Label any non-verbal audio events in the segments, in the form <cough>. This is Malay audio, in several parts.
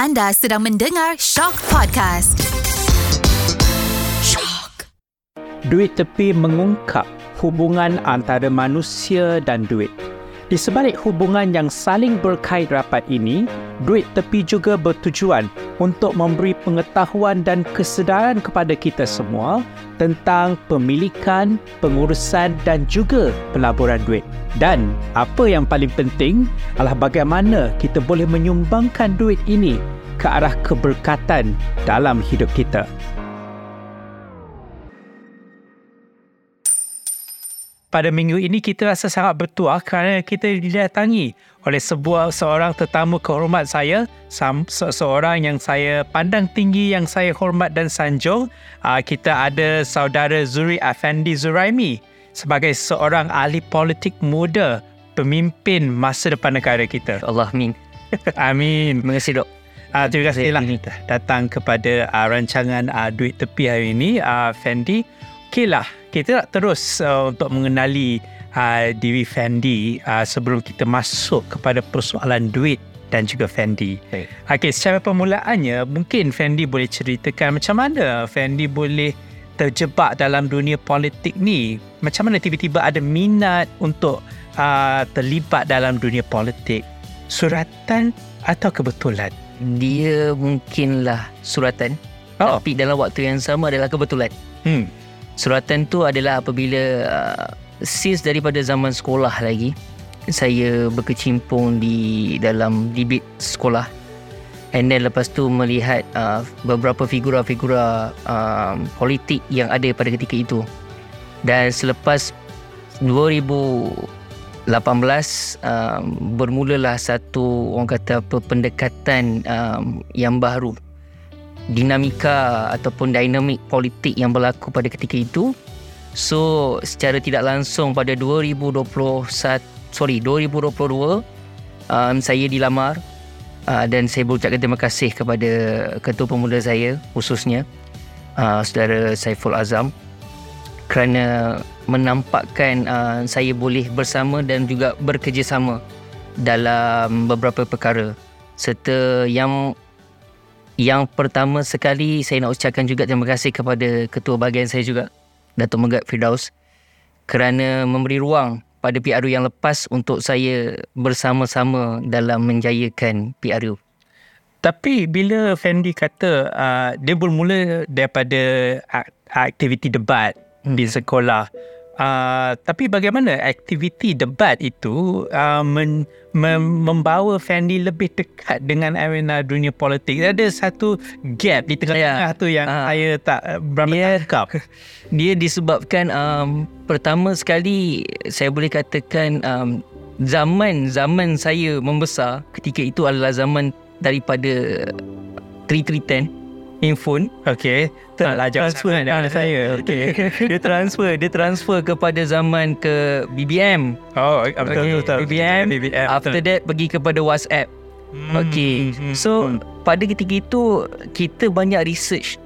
Anda sedang mendengar Shock Podcast. Shock. Duit tepi mengungkap hubungan antara manusia dan duit. Di sebalik hubungan yang saling berkait rapat ini, duit tepi juga bertujuan untuk memberi pengetahuan dan kesedaran kepada kita semua tentang pemilikan, pengurusan dan juga pelaburan duit. Dan apa yang paling penting adalah bagaimana kita boleh menyumbangkan duit ini ke arah keberkatan dalam hidup kita. Pada minggu ini kita rasa sangat bertuah kerana kita didatangi oleh sebuah seorang tetamu kehormat saya, se- seorang yang saya pandang tinggi, yang saya hormat dan sanjung. Uh, kita ada saudara Zuri Afendi Zuraimi sebagai seorang ahli politik muda, pemimpin masa depan negara kita. Allah amin. <laughs> Amin. Terima kasih dok. Uh, terima kasih lah datang kepada uh, rancangan uh, Duit Tepi hari ini, uh, Fendi. Okeylah, kita nak terus uh, untuk mengenali uh, diri Fendi uh, sebelum kita masuk kepada persoalan duit dan juga Fendi. Baik. Okey, secara permulaannya mungkin Fendi boleh ceritakan macam mana Fendi boleh terjebak dalam dunia politik ni. Macam mana tiba-tiba ada minat untuk uh, terlibat dalam dunia politik? Suratan atau kebetulan? Dia mungkinlah suratan. Oh. Tapi dalam waktu yang sama adalah kebetulan. Hmm. Suratan tu adalah apabila uh, since daripada zaman sekolah lagi saya berkecimpung di dalam debate sekolah. And then lepas tu melihat uh, beberapa figura-figura um, politik yang ada pada ketika itu. Dan selepas 2018 um, bermulalah satu orang kata apa pendekatan um, yang baru dinamika ataupun dinamik politik yang berlaku pada ketika itu. So secara tidak langsung pada 2021 sorry 2022 um, saya dilamar uh, dan saya berucapkan terima kasih kepada ketua pemuda saya khususnya uh, saudara Saiful Azam kerana menampakkan uh, saya boleh bersama dan juga bekerjasama dalam beberapa perkara serta yang yang pertama sekali saya nak ucapkan juga terima kasih kepada ketua bahagian saya juga Datuk Megat Firdaus kerana memberi ruang pada PRU yang lepas untuk saya bersama-sama dalam menjayakan PRU. Tapi bila Fendi kata uh, dia bermula daripada aktiviti debat hmm. di sekolah Uh, tapi bagaimana aktiviti debat itu uh, men, mem, membawa Fendi lebih dekat dengan arena dunia politik? Ada satu gap di tengah-tengah ya. tu yang uh, saya tak berapa dia, tangkap. <laughs> Dia disebabkan um, pertama sekali saya boleh katakan um, zaman zaman saya membesar ketika itu adalah zaman daripada 3310 handphone okey taklah transfer dengan saya <laughs> okey dia transfer dia transfer kepada zaman ke BBM oh betul okay. betul BBM, BBM after betul. that pergi kepada WhatsApp hmm. okey hmm. so hmm. pada ketika itu kita banyak research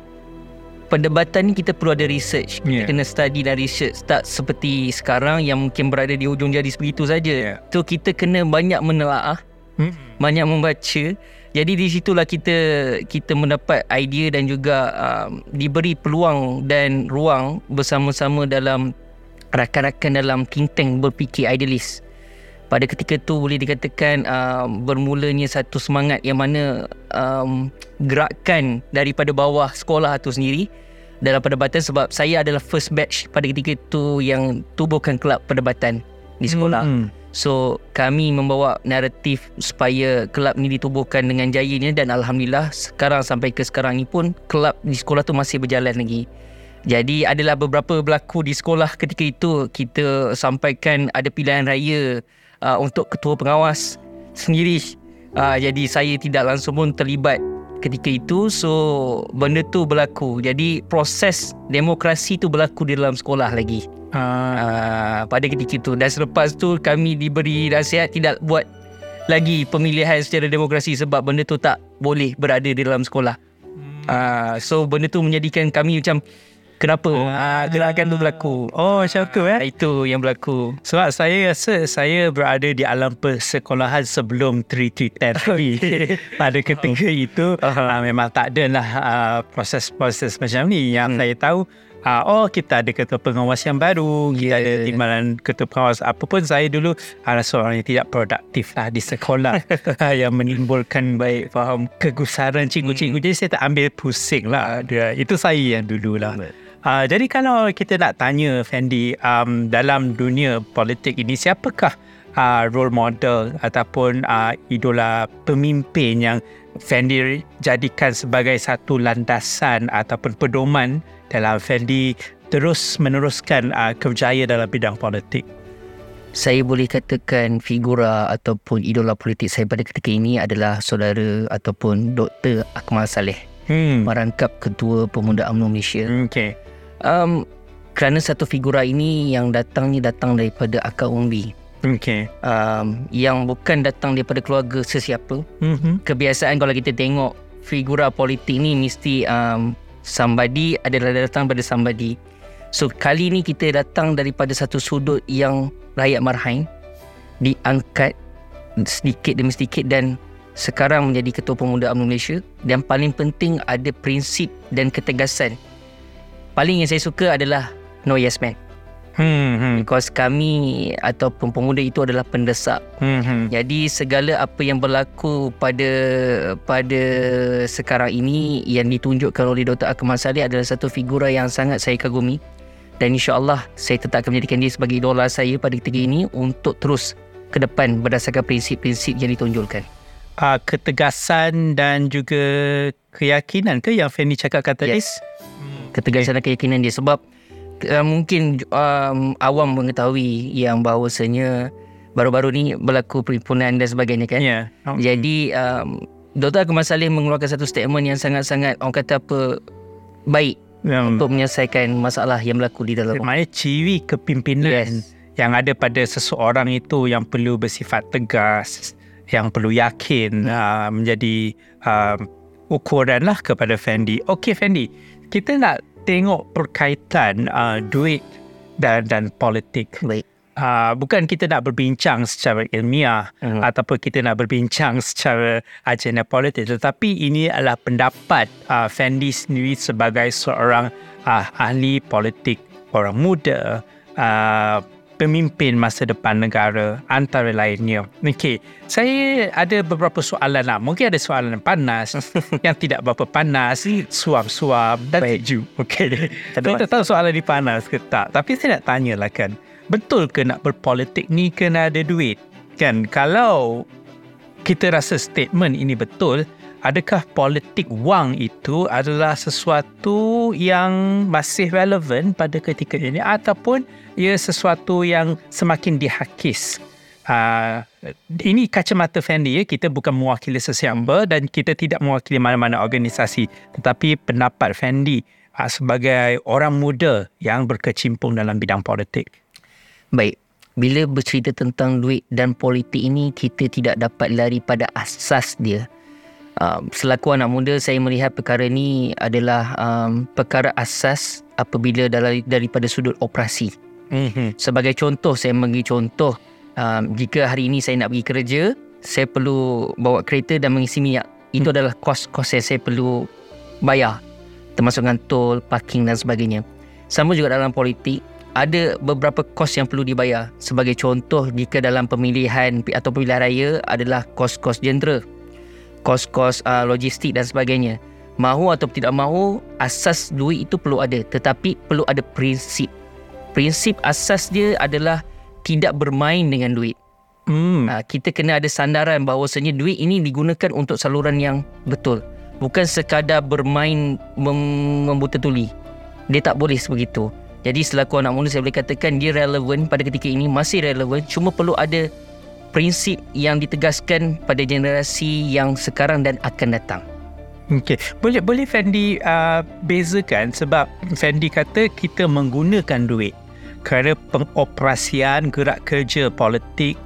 perdebatan ni kita perlu ada research kita yeah. kena study dan research tak seperti sekarang yang mungkin berada di hujung jari begitu saja yeah. so kita kena banyak menelaah hmm. banyak membaca jadi di situlah kita kita mendapat idea dan juga um, diberi peluang dan ruang bersama-sama dalam rakan-rakan dalam think tank berfikir idealis. Pada ketika tu boleh dikatakan um, bermulanya satu semangat yang mana um, gerakan daripada bawah sekolah itu sendiri dalam perdebatan sebab saya adalah first batch pada ketika itu yang tubuhkan kelab perdebatan di sekolah. Hmm. So kami membawa naratif supaya kelab ni ditubuhkan dengan jayanya dan alhamdulillah sekarang sampai ke sekarang ni pun kelab di sekolah tu masih berjalan lagi. Jadi adalah beberapa berlaku di sekolah ketika itu kita sampaikan ada pilihan raya uh, untuk ketua pengawas sendiri. Uh, jadi saya tidak langsung pun terlibat ketika itu so benda tu berlaku. Jadi proses demokrasi tu berlaku di dalam sekolah lagi. Uh, pada ketika itu dan selepas tu kami diberi nasihat tidak buat lagi pemilihan secara demokrasi sebab benda tu tak boleh berada di dalam sekolah. Uh, so benda tu menjadikan kami macam Kenapa? Ah, gerakan tu berlaku. Oh macam tu eh? Itu yang berlaku. Sebab saya rasa saya berada di alam persekolahan sebelum 3310 <laughs> <laughs> Pada ketika itu uh, memang tak ada lah uh, proses-proses macam ni. Yang Hmm. saya tahu uh, Oh kita ada ketua pengawas yang baru Kita ada Yeah. timbalan ketua pengawas. Apa pun saya dulu adalah seorang yang tidak produktif lah di sekolah. <laughs> Yang menimbulkan baik faham kegusaran. Cikgu-cikgu Jadi saya tak ambil pusing lah. Dia, Itu saya yang dulu lah Uh, jadi kalau kita nak tanya Fendi um, dalam dunia politik ini siapakah uh, role model ataupun uh, idola pemimpin yang Fendi jadikan sebagai satu landasan ataupun pedoman dalam Fendi terus meneruskan uh, kerjaya dalam bidang politik. Saya boleh katakan figura ataupun idola politik saya pada ketika ini adalah saudara ataupun Dr. Akmal Saleh, Hmm. merangkap Ketua Pemuda UMNO Malaysia. Okay. Um, kerana satu figura ini yang datang ni datang daripada akar umbi. Okay. Um, yang bukan datang daripada keluarga sesiapa. Mm-hmm. Kebiasaan kalau kita tengok figura politik ni mesti um, somebody adalah datang daripada somebody. So kali ni kita datang daripada satu sudut yang rakyat marhain diangkat sedikit demi sedikit dan sekarang menjadi ketua pemuda UMNO Malaysia dan paling penting ada prinsip dan ketegasan. Paling yang saya suka adalah no yes man Hmm. Hmm. because kami ataupun pemuda itu adalah pendesak Hmm. jadi segala apa yang berlaku pada pada sekarang ini yang ditunjukkan oleh Dr. Akmal Saleh adalah satu figura yang sangat saya kagumi dan insya-Allah saya tetap akan menjadikan dia sebagai idola saya pada ketika ini untuk terus ke depan berdasarkan prinsip-prinsip yang ditunjukkan. Uh, ketegasan dan juga keyakinan ke yang Fendi cakapkan tadi? Yes. Ketegasan dan keyakinan dia sebab uh, mungkin um, awam mengetahui yang bahawasanya baru-baru ni berlaku perhimpunan dan sebagainya kan. Ya. Oh. Jadi um, Dr. Akmal Saleh mengeluarkan satu statement yang sangat-sangat orang kata apa baik Um, untuk menyelesaikan masalah yang berlaku di dalam Maknanya ciri kepimpinan Yes. yang ada pada seseorang itu yang perlu bersifat tegas, yang perlu yakin uh, menjadi uh, ukuran lah kepada Fendi. Okey Fendi, kita nak tengok perkaitan uh, duit dan dan politik. Uh, bukan kita nak berbincang secara ilmiah Hmm. ataupun kita nak berbincang secara agenda politik tetapi ini adalah pendapat uh, Fendi sendiri sebagai seorang uh, ahli politik orang muda uh, pemimpin masa depan negara antara lainnya. Okey, saya ada beberapa soalan lah. Mungkin ada soalan yang panas, <laughs> yang tidak berapa panas, suam-suam dan Baik. sejuk. Okey. Saya tak tahu soalan ni panas ke tak. Tapi saya nak tanya lah kan. Betul ke nak berpolitik ni kena ada duit? Kan kalau kita rasa statement ini betul, adakah politik wang itu adalah sesuatu yang masih relevan pada ketika ini ataupun ia sesuatu yang semakin dihakis? Uh, ini kacamata Fendi ya kita bukan mewakili sesiapa dan kita tidak mewakili mana-mana organisasi tetapi pendapat Fendi uh, sebagai orang muda yang berkecimpung dalam bidang politik. Baik. Bila bercerita tentang duit dan politik ini kita tidak dapat lari pada asas dia. Um, selaku anak muda saya melihat perkara ini adalah um, perkara asas apabila dari, daripada sudut operasi. Mm-hmm. Sebagai contoh, saya bagi contoh um, jika hari ini saya nak pergi kerja, saya perlu bawa kereta dan mengisi minyak. Itu adalah kos-kos yang saya perlu bayar. Termasuk dengan tol, parking dan sebagainya. Sama juga dalam politik, ada beberapa kos yang perlu dibayar. Sebagai contoh, jika dalam pemilihan atau pemilihan raya adalah kos-kos jentera, kos-kos uh, logistik dan sebagainya. Mahu atau tidak mahu, asas duit itu perlu ada. Tetapi perlu ada prinsip prinsip asas dia adalah tidak bermain dengan duit. Mm. Ha, kita kena ada sandaran bahawasanya duit ini digunakan untuk saluran yang betul. Bukan sekadar bermain mem- membuta tuli. Dia tak boleh sebegitu. Jadi selaku anak muda saya boleh katakan dia relevan pada ketika ini masih relevan cuma perlu ada prinsip yang ditegaskan pada generasi yang sekarang dan akan datang. Okey, boleh boleh Fendi uh, bezakan sebab Fendi kata kita menggunakan duit kerana pengoperasian gerak kerja politik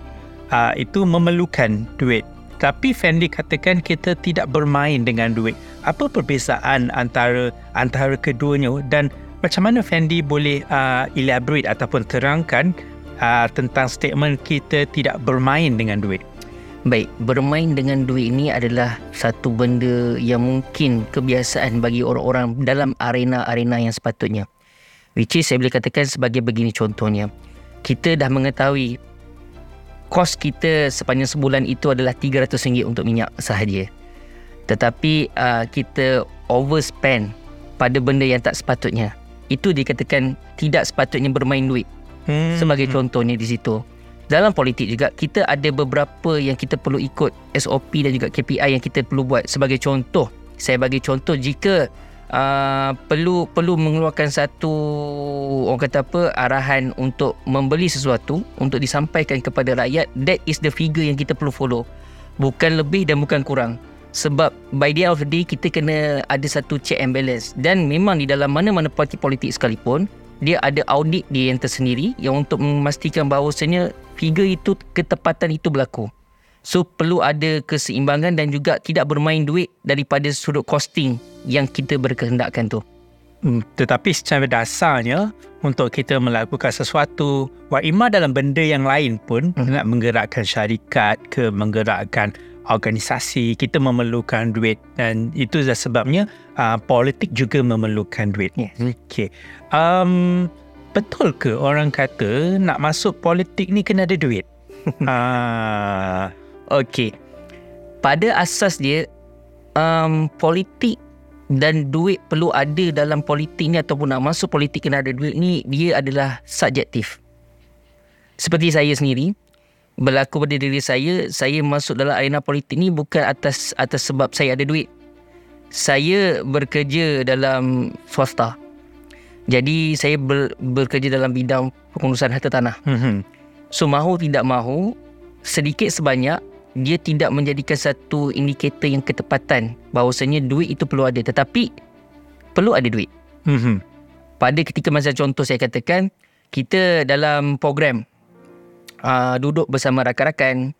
uh, itu memerlukan duit. Tapi Fendi katakan kita tidak bermain dengan duit. Apa perbezaan antara antara keduanya dan macam mana Fendi boleh uh, elaborate ataupun terangkan uh, tentang statement kita tidak bermain dengan duit? Baik, bermain dengan duit ini adalah satu benda yang mungkin kebiasaan bagi orang-orang dalam arena-arena yang sepatutnya. Which is saya boleh katakan sebagai begini contohnya. Kita dah mengetahui kos kita sepanjang sebulan itu adalah RM300 untuk minyak sahaja. Tetapi uh, kita overspend pada benda yang tak sepatutnya itu dikatakan tidak sepatutnya bermain duit. Hmm. Sebagai contohnya di situ. Dalam politik juga kita ada beberapa yang kita perlu ikut SOP dan juga KPI yang kita perlu buat. Sebagai contoh, saya bagi contoh jika uh, perlu perlu mengeluarkan satu orang kata apa arahan untuk membeli sesuatu untuk disampaikan kepada rakyat, that is the figure yang kita perlu follow. Bukan lebih dan bukan kurang. Sebab by the end of the day kita kena ada satu check and balance. Dan memang di dalam mana-mana parti politik sekalipun dia ada audit dia yang tersendiri yang untuk memastikan bahawasanya figure itu ketepatan itu berlaku so perlu ada keseimbangan dan juga tidak bermain duit daripada sudut costing yang kita berkehendakkan tu Hmm, tetapi secara dasarnya untuk kita melakukan sesuatu Wa'imah dalam benda yang lain pun hmm. nak menggerakkan syarikat ke menggerakkan organisasi kita memerlukan duit dan itu adalah sebabnya uh, politik juga memerlukan duit. Yes. Okay. Um, betul ke orang kata nak masuk politik ni kena ada duit? uh, <laughs> okay. Pada asas dia um, politik dan duit perlu ada dalam politik ni ataupun nak masuk politik kena ada duit ni dia adalah subjektif. Seperti saya sendiri, berlaku pada diri saya saya masuk dalam arena politik ni bukan atas atas sebab saya ada duit saya bekerja dalam swasta jadi saya ber, bekerja dalam bidang pengurusan harta tanah mm-hmm. so mahu tidak mahu sedikit sebanyak dia tidak menjadikan satu indikator yang ketepatan bahawasanya duit itu perlu ada tetapi perlu ada duit mm-hmm. pada ketika masa contoh saya katakan kita dalam program uh, duduk bersama rakan-rakan,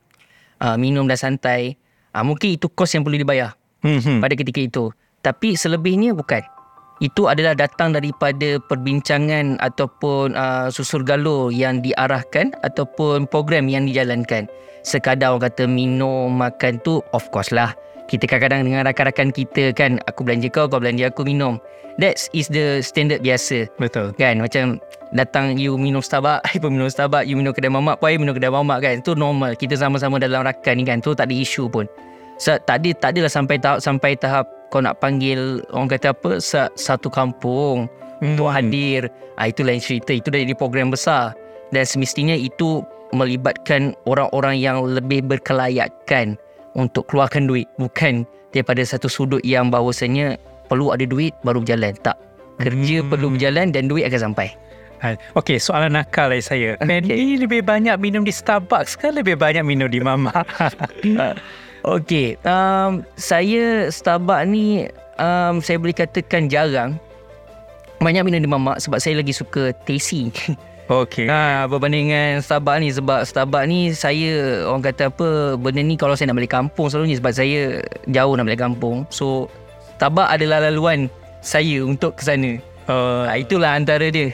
uh, minum dan santai, uh, mungkin itu kos yang perlu dibayar mm-hmm. pada ketika itu. Tapi selebihnya bukan. Itu adalah datang daripada perbincangan ataupun uh, susur galur yang diarahkan ataupun program yang dijalankan. Sekadar orang kata minum, makan tu of course lah. Kita kadang-kadang dengan rakan-rakan kita kan, aku belanja kau, kau belanja aku minum. That is the standard biasa. Betul. Kan macam datang you minum Starbucks, <laughs> I pun minum Starbucks, you minum kedai mamak pun, I minum kedai mamak kan. Itu normal. Kita sama-sama dalam rakan ni kan. Tu tak ada isu pun. So, tak ada, tak adalah sampai tahap sampai tahap kau nak panggil orang kata apa satu kampung hmm. untuk hadir. Ah itu lain cerita. Itu dah jadi program besar. Dan semestinya itu melibatkan orang-orang yang lebih berkelayakan untuk keluarkan duit. Bukan daripada satu sudut yang bahawasanya perlu ada duit baru berjalan. Tak. Kerja hmm. perlu berjalan dan duit akan sampai. Okey, soalan nakal dari saya. Mandy okay. lebih banyak minum di Starbucks ke lebih banyak minum di Mama? <laughs> Okey, um, saya Starbucks ni um, saya boleh katakan jarang banyak minum di Mama sebab saya lagi suka tasty. <laughs> Okey. Ha, berbanding dengan Starbucks ni sebab Starbucks ni saya orang kata apa benda ni kalau saya nak balik kampung selalunya sebab saya jauh nak balik kampung. So Starbucks adalah laluan saya untuk ke sana. Uh, itulah antara dia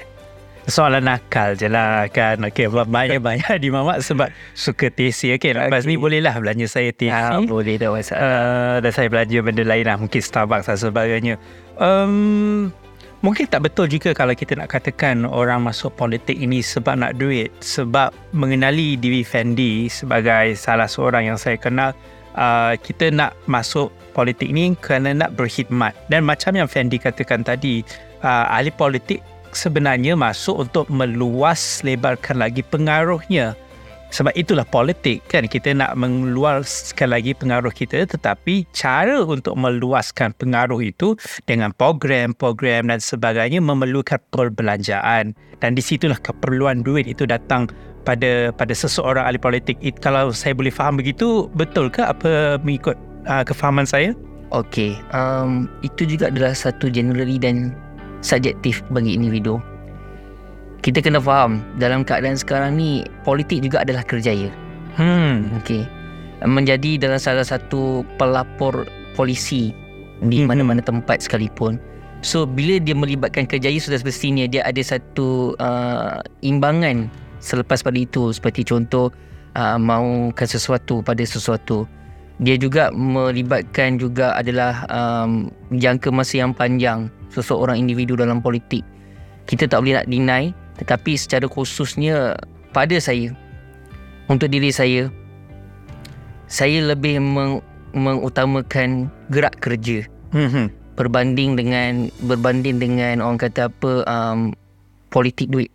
soalan nakal je lah kan Okay banyak-banyak <laughs> di mamak sebab suka TC Okay lepas okay. ni boleh lah belanja saya TC ha, Boleh dah masalah uh, Dan saya belanja benda lain lah Mungkin Starbucks dan sebagainya um, Mungkin tak betul juga kalau kita nak katakan orang masuk politik ini sebab nak duit. Sebab mengenali diri Fendi sebagai salah seorang yang saya kenal, uh, kita nak masuk politik ini kerana nak berkhidmat. Dan macam yang Fendi katakan tadi, uh, ahli politik sebenarnya masuk untuk meluas lebarkan lagi pengaruhnya. Sebab itulah politik kan kita nak meluaskan lagi pengaruh kita tetapi cara untuk meluaskan pengaruh itu dengan program-program dan sebagainya memerlukan perbelanjaan dan di situlah keperluan duit itu datang pada pada seseorang ahli politik. It, kalau saya boleh faham begitu betul ke apa mengikut uh, kefahaman saya? Okey, um, itu juga adalah satu generally dan subjektif bagi individu. Kita kena faham dalam keadaan sekarang ni politik juga adalah kerjaya. Hmm. Okey. Menjadi dalam salah satu pelapor polisi di hmm. mana-mana tempat sekalipun So bila dia melibatkan kerjaya sudah semestinya dia ada satu uh, imbangan selepas pada itu seperti contoh uh, mahukan sesuatu pada sesuatu. Dia juga melibatkan juga adalah um, jangka masa yang panjang seseorang individu dalam politik. Kita tak boleh nak deny tetapi secara khususnya pada saya untuk diri saya saya lebih meng, mengutamakan gerak kerja Hmm. berbanding dengan berbanding dengan orang kata apa um, politik duit.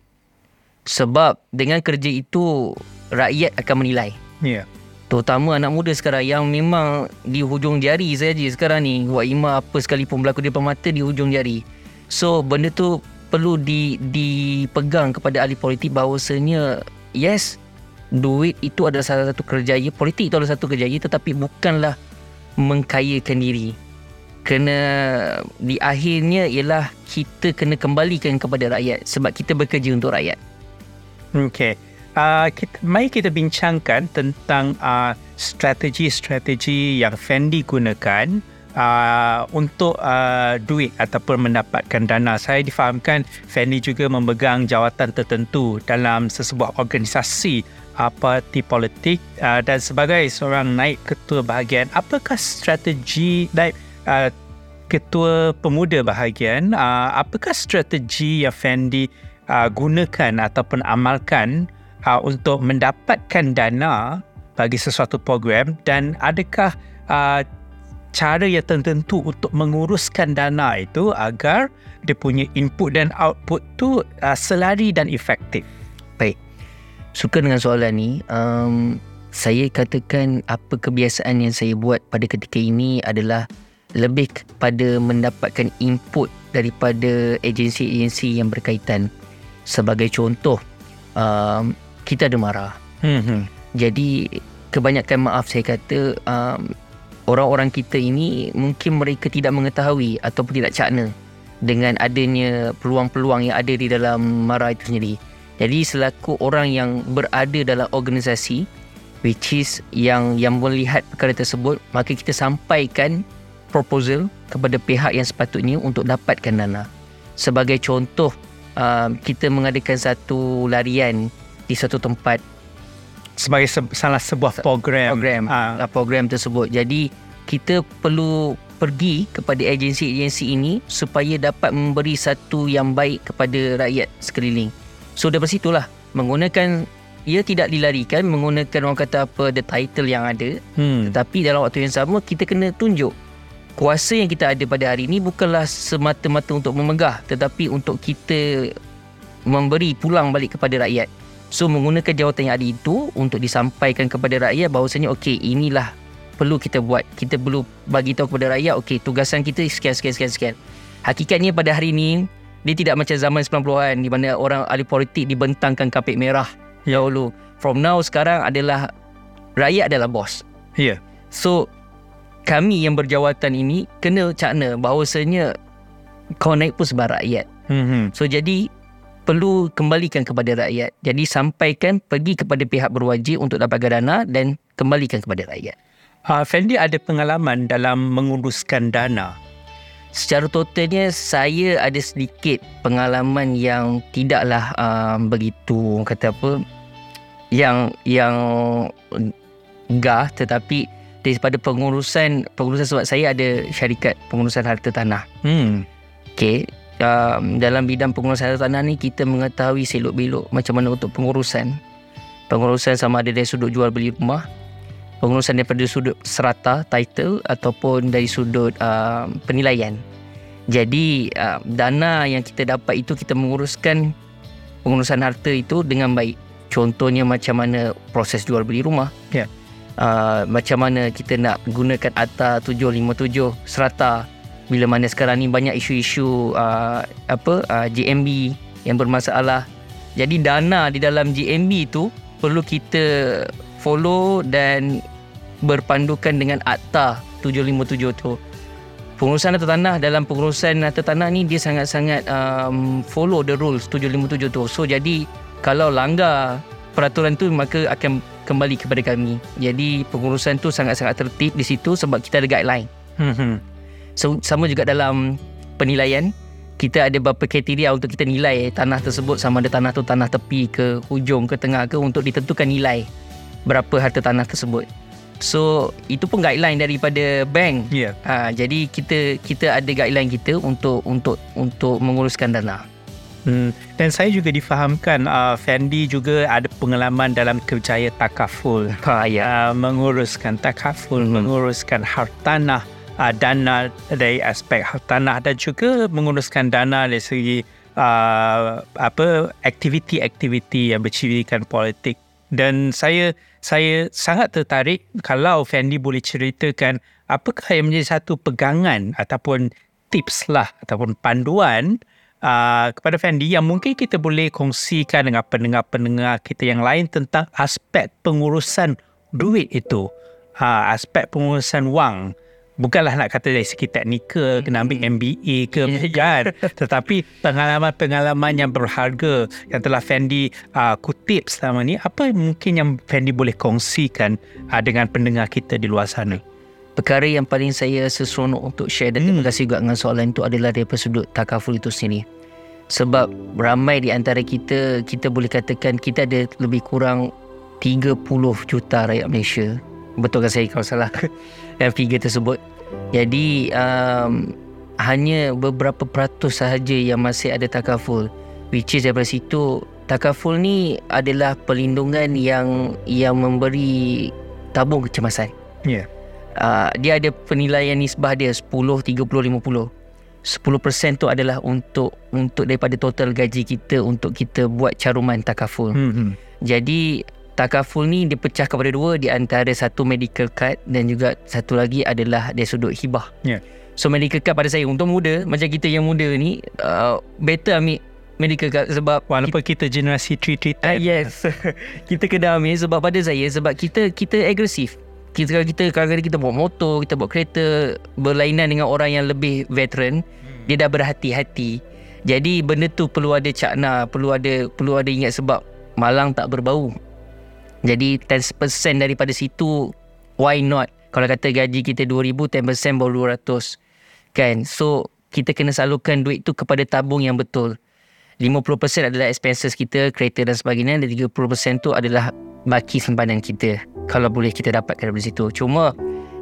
Sebab dengan kerja itu rakyat akan menilai. Ya. Terutama anak muda sekarang yang memang di hujung jari saja sekarang ni. Wak Ima apa sekalipun berlaku di depan mata di hujung jari. So benda tu perlu di dipegang kepada ahli politik bahawasanya yes duit itu adalah salah satu kerjaya politik itu adalah satu kerjaya tetapi bukanlah mengkayakan diri kena di akhirnya ialah kita kena kembalikan kepada rakyat sebab kita bekerja untuk rakyat Okey. Uh, kita, mari kita bincangkan tentang uh, strategi-strategi yang Fendi gunakan uh, untuk uh, duit ataupun mendapatkan dana. Saya difahamkan Fendi juga memegang jawatan tertentu dalam sesebuah organisasi uh, parti politik uh, dan sebagai seorang naik ketua bahagian. Apakah strategi naik uh, ketua pemuda bahagian? Uh, apakah strategi yang Fendi uh, gunakan ataupun amalkan uh, untuk mendapatkan dana bagi sesuatu program dan adakah uh, cara yang tertentu untuk menguruskan dana itu agar dia punya input dan output tu uh, selari dan efektif. Baik. Suka dengan soalan ni. Um, saya katakan apa kebiasaan yang saya buat pada ketika ini adalah lebih kepada mendapatkan input daripada agensi-agensi yang berkaitan. Sebagai contoh, um, kita ada marah. Hmm. Jadi kebanyakan maaf saya kata um, orang-orang kita ini mungkin mereka tidak mengetahui ataupun tidak cakna dengan adanya peluang-peluang yang ada di dalam MARA itu sendiri. Jadi selaku orang yang berada dalam organisasi which is yang yang melihat perkara tersebut maka kita sampaikan proposal kepada pihak yang sepatutnya untuk dapatkan dana. Sebagai contoh um, kita mengadakan satu larian di satu tempat Sebagai se- salah sebuah program. program uh, program tersebut. Jadi kita perlu pergi kepada agensi-agensi ini supaya dapat memberi satu yang baik kepada rakyat sekeliling. So daripada situlah menggunakan ia tidak dilarikan menggunakan orang kata apa the title yang ada Hmm. tetapi dalam waktu yang sama kita kena tunjuk kuasa yang kita ada pada hari ini bukanlah semata-mata untuk memegah tetapi untuk kita memberi pulang balik kepada rakyat. So menggunakan jawatan yang ada itu untuk disampaikan kepada rakyat bahawasanya okey inilah perlu kita buat. Kita perlu bagi tahu kepada rakyat okey tugasan kita sekian sekian sekian sekian. Hakikatnya pada hari ini dia tidak macam zaman 90-an di mana orang ahli politik dibentangkan kapit merah dahulu. From now sekarang adalah rakyat adalah bos. Ya. So kami yang berjawatan ini kena cakna bahawasanya kau naik pun sebab rakyat. Hmm. So jadi perlu kembalikan kepada rakyat. Jadi sampaikan pergi kepada pihak berwajib untuk dapatkan dana dan kembalikan kepada rakyat. Uh, Fendi ada pengalaman dalam menguruskan dana. Secara totalnya saya ada sedikit pengalaman yang tidaklah um, begitu kata apa yang yang gah tetapi daripada pengurusan pengurusan sebab saya ada syarikat pengurusan harta tanah. Hmm. Okey, um, dalam bidang pengurusan tanah ni kita mengetahui selok belok macam mana untuk pengurusan. Pengurusan sama ada dari sudut jual beli rumah, pengurusan daripada sudut serata title ataupun dari sudut um, penilaian. Jadi um, dana yang kita dapat itu kita menguruskan pengurusan harta itu dengan baik. Contohnya macam mana proses jual beli rumah. Ya. Uh, macam mana kita nak gunakan ATA 757 serata bila mana sekarang ni banyak isu-isu uh, apa uh, JMB yang bermasalah. Jadi dana di dalam JMB itu perlu kita follow dan berpandukan dengan akta 757 tu. Pengurusan harta tanah dalam pengurusan harta tanah ni dia sangat-sangat um, follow the rules 757 tu. So jadi kalau langgar peraturan tu maka akan kembali kepada kami. Jadi pengurusan tu sangat-sangat tertib di situ sebab kita ada guideline. Hmm. So, sama juga dalam penilaian kita ada beberapa kriteria untuk kita nilai tanah tersebut sama ada tanah tu tanah tepi ke hujung ke tengah ke untuk ditentukan nilai berapa harta tanah tersebut. So itu pun guideline daripada bank. Ya. Ha, jadi kita kita ada guideline kita untuk untuk untuk menguruskan dana. Hmm. Dan saya juga difahamkan uh, Fendi juga ada pengalaman dalam kerjaya takaful. Ha ya. Uh, menguruskan takaful, hmm. menguruskan hartanah uh, dana dari aspek hartanah dan juga menguruskan dana dari segi uh, apa aktiviti-aktiviti yang bercirikan politik. Dan saya saya sangat tertarik kalau Fendi boleh ceritakan apakah yang menjadi satu pegangan ataupun tips lah ataupun panduan uh, kepada Fendi yang mungkin kita boleh kongsikan dengan pendengar-pendengar kita yang lain tentang aspek pengurusan duit itu. Uh, aspek pengurusan wang bukanlah nak kata dari segi teknikal kena ambil MBA ke <laughs> kan tetapi pengalaman-pengalaman yang berharga yang telah Fendi uh, kutip selama ni apa mungkin yang Fendi boleh kongsikan uh, dengan pendengar kita di luar sana Perkara yang paling saya seseronok untuk share dan terima kasih juga dengan soalan itu adalah daripada sudut takaful itu sendiri. Sebab ramai di antara kita, kita boleh katakan kita ada lebih kurang 30 juta rakyat Malaysia. Betul kan saya kalau salah? <laughs> Dan figure tersebut. Jadi um, hanya beberapa peratus sahaja yang masih ada takaful. Which is daripada situ takaful ni adalah perlindungan yang yang memberi tabung kecemasan. ya yeah. Uh, dia ada penilaian nisbah dia 10, 30, 50. 10% tu adalah untuk untuk daripada total gaji kita untuk kita buat caruman takaful. hmm. Jadi takaful ni dipecah kepada dua di antara satu medical card dan juga satu lagi adalah dari sudut hibah. yeah. So medical card pada saya untuk muda macam kita yang muda ni uh, better ambil medical card sebab walaupun kita, kita generasi 3 uh, yes <laughs> kita kena ambil sebab pada saya sebab kita kita agresif. Kita kalau kita kadang-kadang kita bawa motor, kita bawa kereta berlainan dengan orang yang lebih veteran, hmm. dia dah berhati-hati. Jadi benda tu perlu ada cakna, perlu ada perlu ada ingat sebab malang tak berbau. Jadi 10% daripada situ why not? Kalau kata gaji kita 2000, 10% baru 200. Kan? So kita kena salurkan duit tu kepada tabung yang betul. 50% adalah expenses kita, kereta dan sebagainya dan 30% tu adalah baki simpanan kita kalau boleh kita dapatkan dari situ. Cuma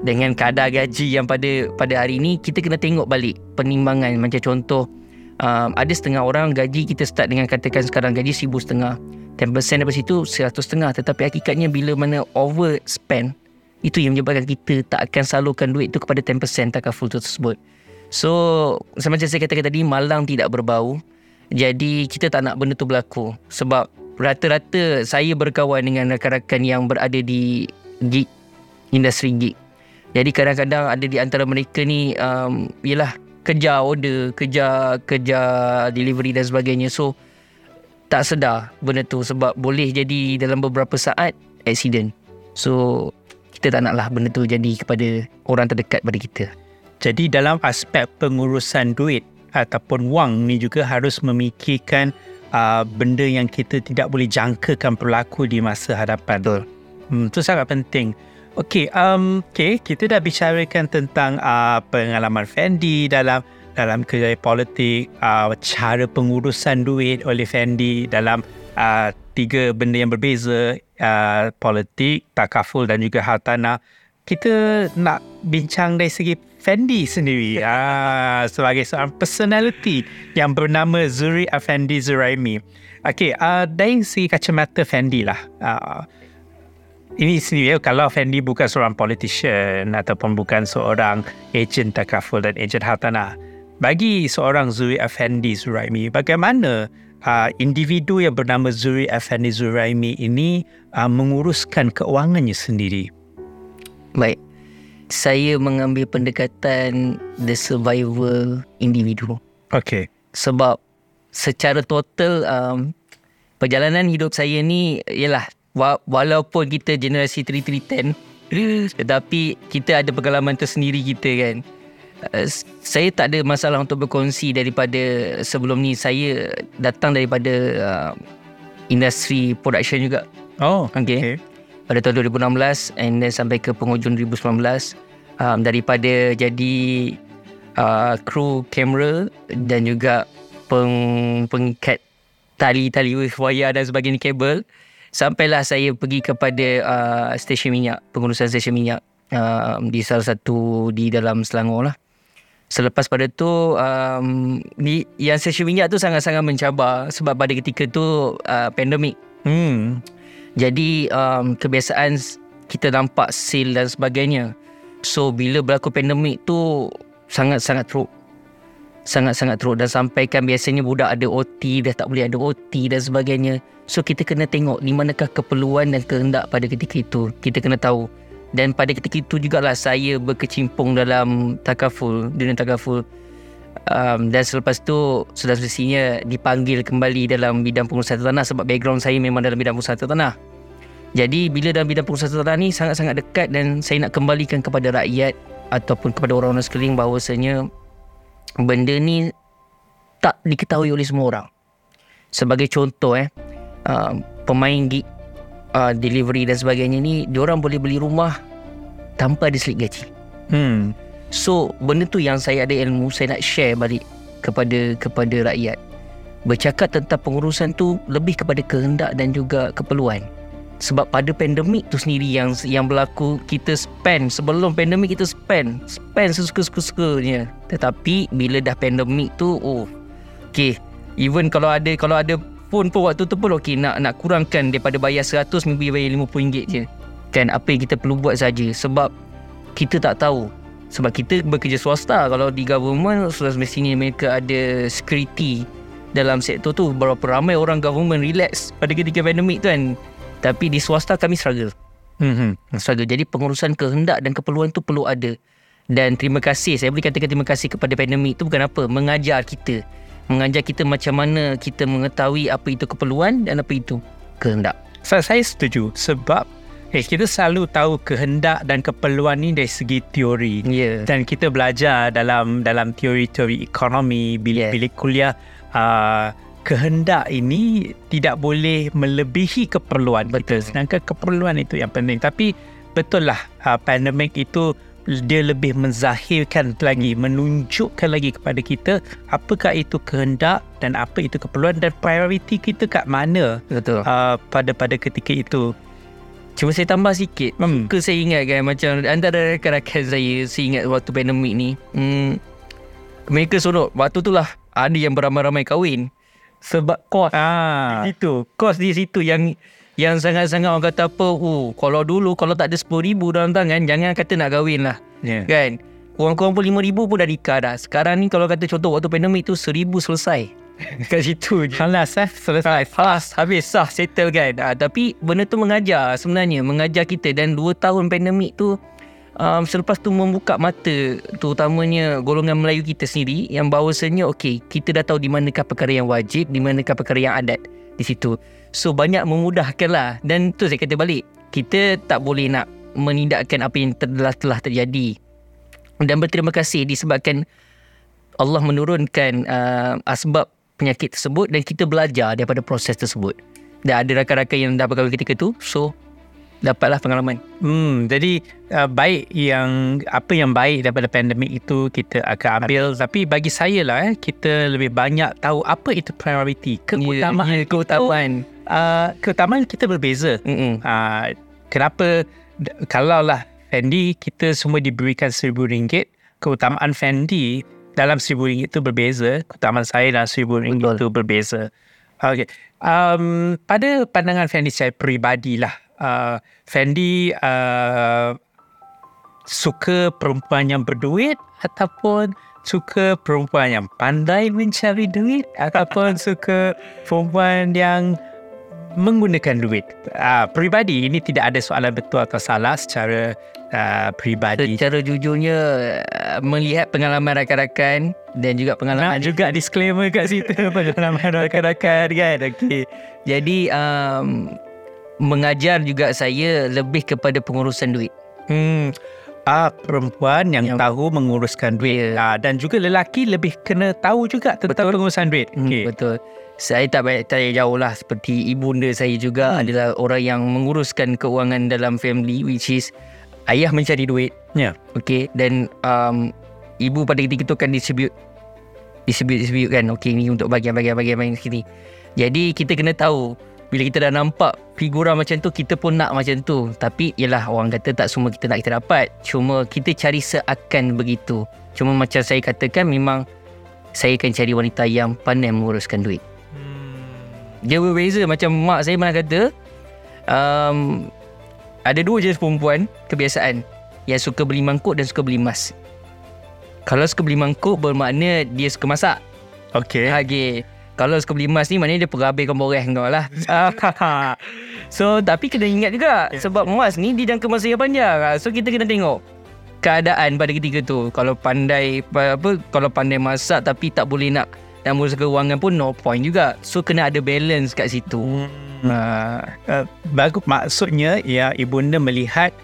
dengan kadar gaji yang pada pada hari ini kita kena tengok balik penimbangan macam contoh um, ada setengah orang gaji kita start dengan katakan sekarang gaji seribu setengah 10% daripada situ seratus setengah tetapi hakikatnya bila mana overspend itu yang menyebabkan kita tak akan salurkan duit itu kepada 10% takaful tersebut so macam saya katakan tadi malang tidak berbau jadi kita tak nak benda tu berlaku sebab rata-rata saya berkawan dengan rakan-rakan yang berada di gig industri gig. Jadi kadang-kadang ada di antara mereka ni um, ialah kejar order, kejar kejar delivery dan sebagainya. So tak sedar benda tu sebab boleh jadi dalam beberapa saat accident. So kita tak naklah benda tu jadi kepada orang terdekat pada kita. Jadi dalam aspek pengurusan duit ataupun wang ni juga harus memikirkan uh, benda yang kita tidak boleh jangkakan berlaku di masa hadapan. Betul. Hmm, itu sangat penting. Okey, um, okay, kita dah bicarakan tentang uh, pengalaman Fendi dalam dalam kerja politik, uh, cara pengurusan duit oleh Fendi dalam uh, tiga benda yang berbeza, uh, politik, takaful dan juga hartanah. Kita nak bincang dari segi Fendi sendiri <laughs> ah, sebagai seorang personality yang bernama Zuri Effendi Zuraimi. Okey, uh, dari segi kacamata Fendi lah. Uh, ini sendiri kalau Fendi bukan seorang politician ataupun bukan seorang ejen takaful dan ejen hartanah. Bagi seorang Zuri Effendi Zuraimi, bagaimana uh, individu yang bernama Zuri Effendi Zuraimi ini uh, menguruskan keuangannya sendiri? Baik saya mengambil pendekatan the survival individu. Okay. Sebab secara total um, perjalanan hidup saya ni ialah walaupun kita generasi 3310 <laughs> tetapi kita ada pengalaman tersendiri kita kan. Uh, saya tak ada masalah untuk berkongsi daripada sebelum ni saya datang daripada uh, industri production juga. Oh, okay. okay pada tahun 2016 and then sampai ke penghujung 2019 um, daripada jadi uh, kru kamera dan juga peng, pengikat tali-tali wire dan sebagainya kabel sampailah saya pergi kepada uh, stesen minyak pengurusan stesen minyak uh, di salah satu di dalam Selangor lah Selepas pada tu um, di, yang stesen minyak tu sangat-sangat mencabar sebab pada ketika tu uh, pandemik. Hmm. Jadi um, kebiasaan kita nampak sale dan sebagainya. So bila berlaku pandemik tu sangat-sangat teruk. Sangat-sangat teruk dan sampaikan biasanya budak ada OT dah tak boleh ada OT dan sebagainya. So kita kena tengok di manakah keperluan dan kehendak pada ketika itu. Kita kena tahu dan pada ketika itu jugalah saya berkecimpung dalam takaful dunia takaful. Um, dan selepas tu sudah semestinya dipanggil kembali dalam bidang pengurusan tanah sebab background saya memang dalam bidang pengurusan tanah. Jadi bila dalam bidang pengurusan tanah ni sangat-sangat dekat dan saya nak kembalikan kepada rakyat ataupun kepada orang-orang sekeliling bahawasanya benda ni tak diketahui oleh semua orang. Sebagai contoh eh uh, pemain gig uh, delivery dan sebagainya ni orang boleh beli rumah tanpa ada slip gaji. Hmm. So benda tu yang saya ada ilmu saya nak share balik kepada kepada rakyat. Bercakap tentang pengurusan tu lebih kepada kehendak dan juga keperluan. Sebab pada pandemik tu sendiri yang yang berlaku kita spend sebelum pandemik kita spend spend sesuka-suka-sukanya. Tetapi bila dah pandemik tu oh okay even kalau ada kalau ada pun pun waktu tu pun okey nak nak kurangkan daripada bayar 100 maybe bayar RM50 je. Kan apa yang kita perlu buat saja. Sebab kita tak tahu. Sebab kita bekerja swasta. Kalau di government sudah semestinya mereka ada security dalam sektor tu. Berapa ramai orang government relax pada ketika pandemik tu kan. Tapi di swasta kami struggle. Hmm. struggle. Jadi pengurusan kehendak dan keperluan tu perlu ada. Dan terima kasih saya boleh katakan terima kasih kepada pandemik tu bukan apa mengajar kita mengajar kita macam mana kita mengetahui apa itu keperluan dan apa itu kehendak. So, saya setuju sebab eh, kita selalu tahu kehendak dan keperluan ni dari segi teori. Ya. Dan kita belajar dalam dalam teori-teori ekonomi bila Yeah. bila kuliah uh, kehendak ini tidak boleh melebihi keperluan Betul. kita. Sedangkan keperluan itu yang penting. Tapi betul lah uh, pandemik itu dia lebih menzahirkan lagi, menunjukkan lagi kepada kita apakah itu kehendak dan apa itu keperluan dan prioriti kita kat mana Betul. uh, pada pada ketika itu. Cuma saya tambah sikit. Hmm. Ke saya ingat kan macam antara rakan-rakan saya saya ingat waktu pandemik ni. Hmm, mereka sorok waktu tu lah ada yang beramai-ramai kahwin. Sebab kos Ah, di situ. Kos di situ yang yang sangat-sangat orang kata apa, oh, kalau dulu kalau tak ada RM10,000 dalam tangan, jangan kata nak kahwin lah. yeah. Kan? Kurang-kurang pun RM5,000 pun dah nikah dah. Sekarang ni kalau kata contoh waktu pandemik tu RM1,000 selesai. <laughs> Kat situ je. Halas eh, selesai. Halas, habis sah, settle kan. Ha, tapi benda tu mengajar sebenarnya. Mengajar kita dan 2 tahun pandemik tu um, selepas tu membuka mata terutamanya golongan Melayu kita sendiri yang bahawasanya okey kita dah tahu di manakah perkara yang wajib di manakah perkara yang adat di situ so banyak memudahkan lah dan tu saya kata balik kita tak boleh nak menindakkan apa yang telah telah terjadi. Dan berterima kasih disebabkan Allah menurunkan uh, asbab penyakit tersebut dan kita belajar daripada proses tersebut. Dan ada rakan-rakan yang dah berkahwin ketika tu so dapatlah pengalaman Hmm, jadi uh, baik yang apa yang baik daripada pandemik itu kita akan ambil tapi bagi saya lah eh kita lebih banyak tahu apa itu priority keutamaan Ya, ya, keutamaan uh, keutamaan kita berbeza. Mm-mm. Uh, kenapa kalau lah Fendi kita semua diberikan seribu ringgit keutamaan Fendi dalam seribu ringgit itu berbeza keutamaan saya dalam seribu ringgit Betul. itu berbeza okay. um, pada pandangan Fendi saya peribadi lah uh, Fendi uh, suka perempuan yang berduit ataupun suka perempuan yang pandai mencari duit ataupun <laughs> suka perempuan yang menggunakan duit. Uh, peribadi ini tidak ada soalan betul atau salah secara uh, peribadi. secara jujurnya uh, melihat pengalaman rakan-rakan dan juga pengalaman Nak juga disclaimer kat situ <laughs> pengalaman rakan-rakan kan. Okey. jadi um, mengajar juga saya lebih kepada pengurusan duit Hmm. Ah, perempuan yang, Yang- tahu menguruskan duit. Ya. Ah, dan juga lelaki lebih kena tahu juga tentang Betul. pengurusan duit. Hmm, Okey. Betul. Saya tak banyak tanya jauh lah seperti ibunda saya juga Hmm. adalah orang yang menguruskan keuangan dalam family which is ayah mencari duit. Ya. Okay dan um, ibu pada ketika itu akan distribute distribute distribute kan okey ni untuk bagian-bagian bagian sini jadi kita kena tahu bila kita dah nampak figura macam tu kita pun nak macam tu. Tapi yalah orang kata tak semua kita nak kita dapat. Cuma kita cari seakan begitu. Cuma macam saya katakan memang saya akan cari wanita yang pandai menguruskan duit. Dia berbeza. Macam mak saya pernah kata um, ada dua jenis perempuan kebiasaan. Yang suka beli mangkuk dan suka beli emas. Kalau suka beli mangkuk bermakna dia suka masak. Okay. Okay. Kalau suka beli emas ni Maknanya dia perhabiskan boreh kau lah <laughs> So tapi kena ingat juga Ya. Sebab emas ni Dia jangka masa yang panjang Ah, So kita kena tengok Keadaan pada ketika tu Kalau pandai pa- apa Kalau pandai masak Tapi tak boleh nak Dan mengurus keuangan pun No point juga So kena ada balance kat situ Hmm. uh, Uh, bagus maksudnya ya ibunda melihat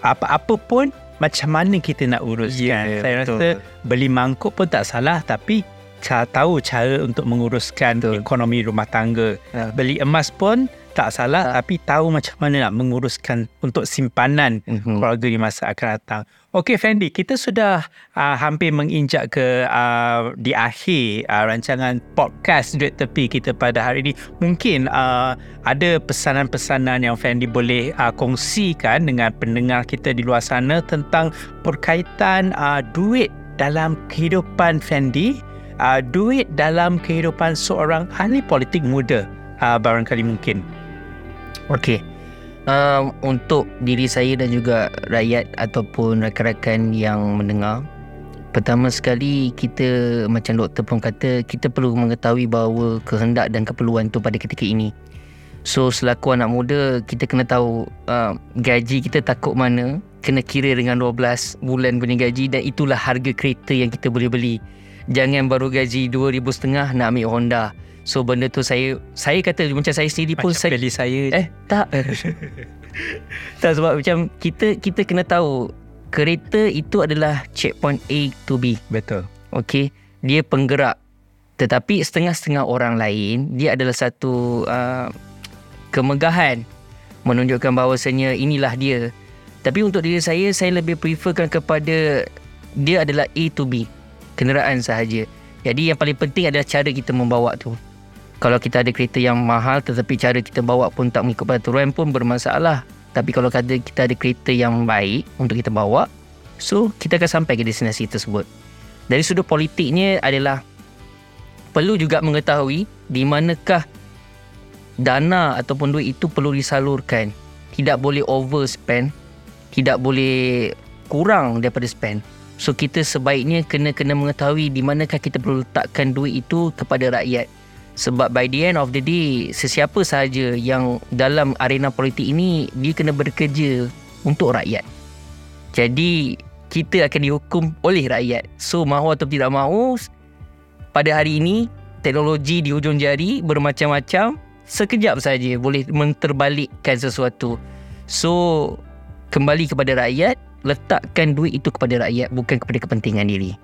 apa-apa pun macam mana kita nak uruskan. Ya, Saya betul. rasa beli mangkuk pun tak salah tapi tahu cara untuk menguruskan Betul. ekonomi rumah tangga. Ya. Beli emas pun tak salah Ya. tapi tahu macam mana nak menguruskan untuk simpanan Mhm. keluarga di masa akan datang. Okey Fendi, kita sudah uh, hampir menginjak ke uh, di akhir uh, rancangan podcast Duit Tepi kita pada hari ini. Mungkin uh, ada pesanan-pesanan yang Fendi boleh uh, kongsikan dengan pendengar kita di luar sana tentang berkaitan uh, duit dalam kehidupan Fendi, uh, duit dalam kehidupan seorang ahli politik muda uh, barangkali mungkin. Okay um, Untuk diri saya dan juga rakyat Ataupun rakan-rakan yang mendengar Pertama sekali kita macam doktor pun kata kita perlu mengetahui bahawa kehendak dan keperluan tu pada ketika ini. So selaku anak muda kita kena tahu uh, gaji kita takut mana kena kira dengan 12 bulan punya gaji dan itulah harga kereta yang kita boleh beli. Jangan baru gaji 2000 setengah nak ambil Honda. So benda tu saya saya kata macam saya sendiri pun Macam saya pilih saya Eh tak. <laughs> Tak sebab macam Kita kita kena tahu Kereta itu adalah Checkpoint A to B. Betul. Okay Dia penggerak. Tetapi setengah-setengah orang lain Dia adalah satu uh, Kemegahan. Menunjukkan bahawasanya Inilah dia. Tapi untuk diri saya Saya lebih preferkan kepada Dia adalah A to B Kenderaan sahaja Jadi yang paling penting adalah Cara kita membawa tu kalau kita ada kereta yang mahal tetapi cara kita bawa pun tak mengikut peraturan pun bermasalah. Tapi kalau kata kita ada kereta yang baik untuk kita bawa, so kita akan sampai ke destinasi tersebut. Dari sudut politiknya adalah perlu juga mengetahui di manakah dana ataupun duit itu perlu disalurkan. Tidak boleh overspend, tidak boleh kurang daripada spend. So kita sebaiknya kena kena mengetahui di manakah kita perlu letakkan duit itu kepada rakyat. Sebab by the end of the day Sesiapa sahaja yang dalam arena politik ini Dia kena bekerja untuk rakyat. Jadi kita akan dihukum oleh rakyat. So mahu atau tidak mahu Pada hari ini Teknologi di hujung jari bermacam-macam Sekejap saja boleh menterbalikkan sesuatu. So kembali kepada rakyat Letakkan duit itu kepada rakyat Bukan kepada kepentingan diri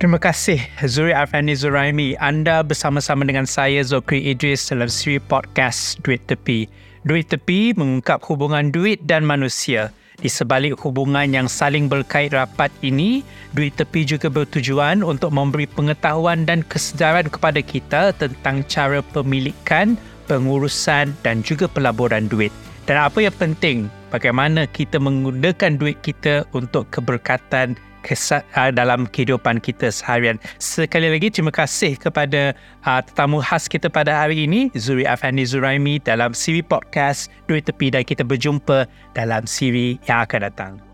Terima kasih Zuri Arfani Zuraimi. Anda bersama-sama dengan saya Zokri Idris dalam siri podcast Duit Tepi. Duit Tepi mengungkap hubungan duit dan manusia. Di sebalik hubungan yang saling berkait rapat ini, Duit Tepi juga bertujuan untuk memberi pengetahuan dan kesedaran kepada kita tentang cara pemilikan, pengurusan dan juga pelaburan duit. Dan apa yang penting, bagaimana kita menggunakan duit kita untuk keberkatan kesa- uh, dalam kehidupan kita seharian. Sekali lagi terima kasih kepada uh, tetamu khas kita pada hari ini Zuri Afandi Zuraimi dalam siri podcast Duit Tepi dan kita berjumpa dalam siri yang akan datang.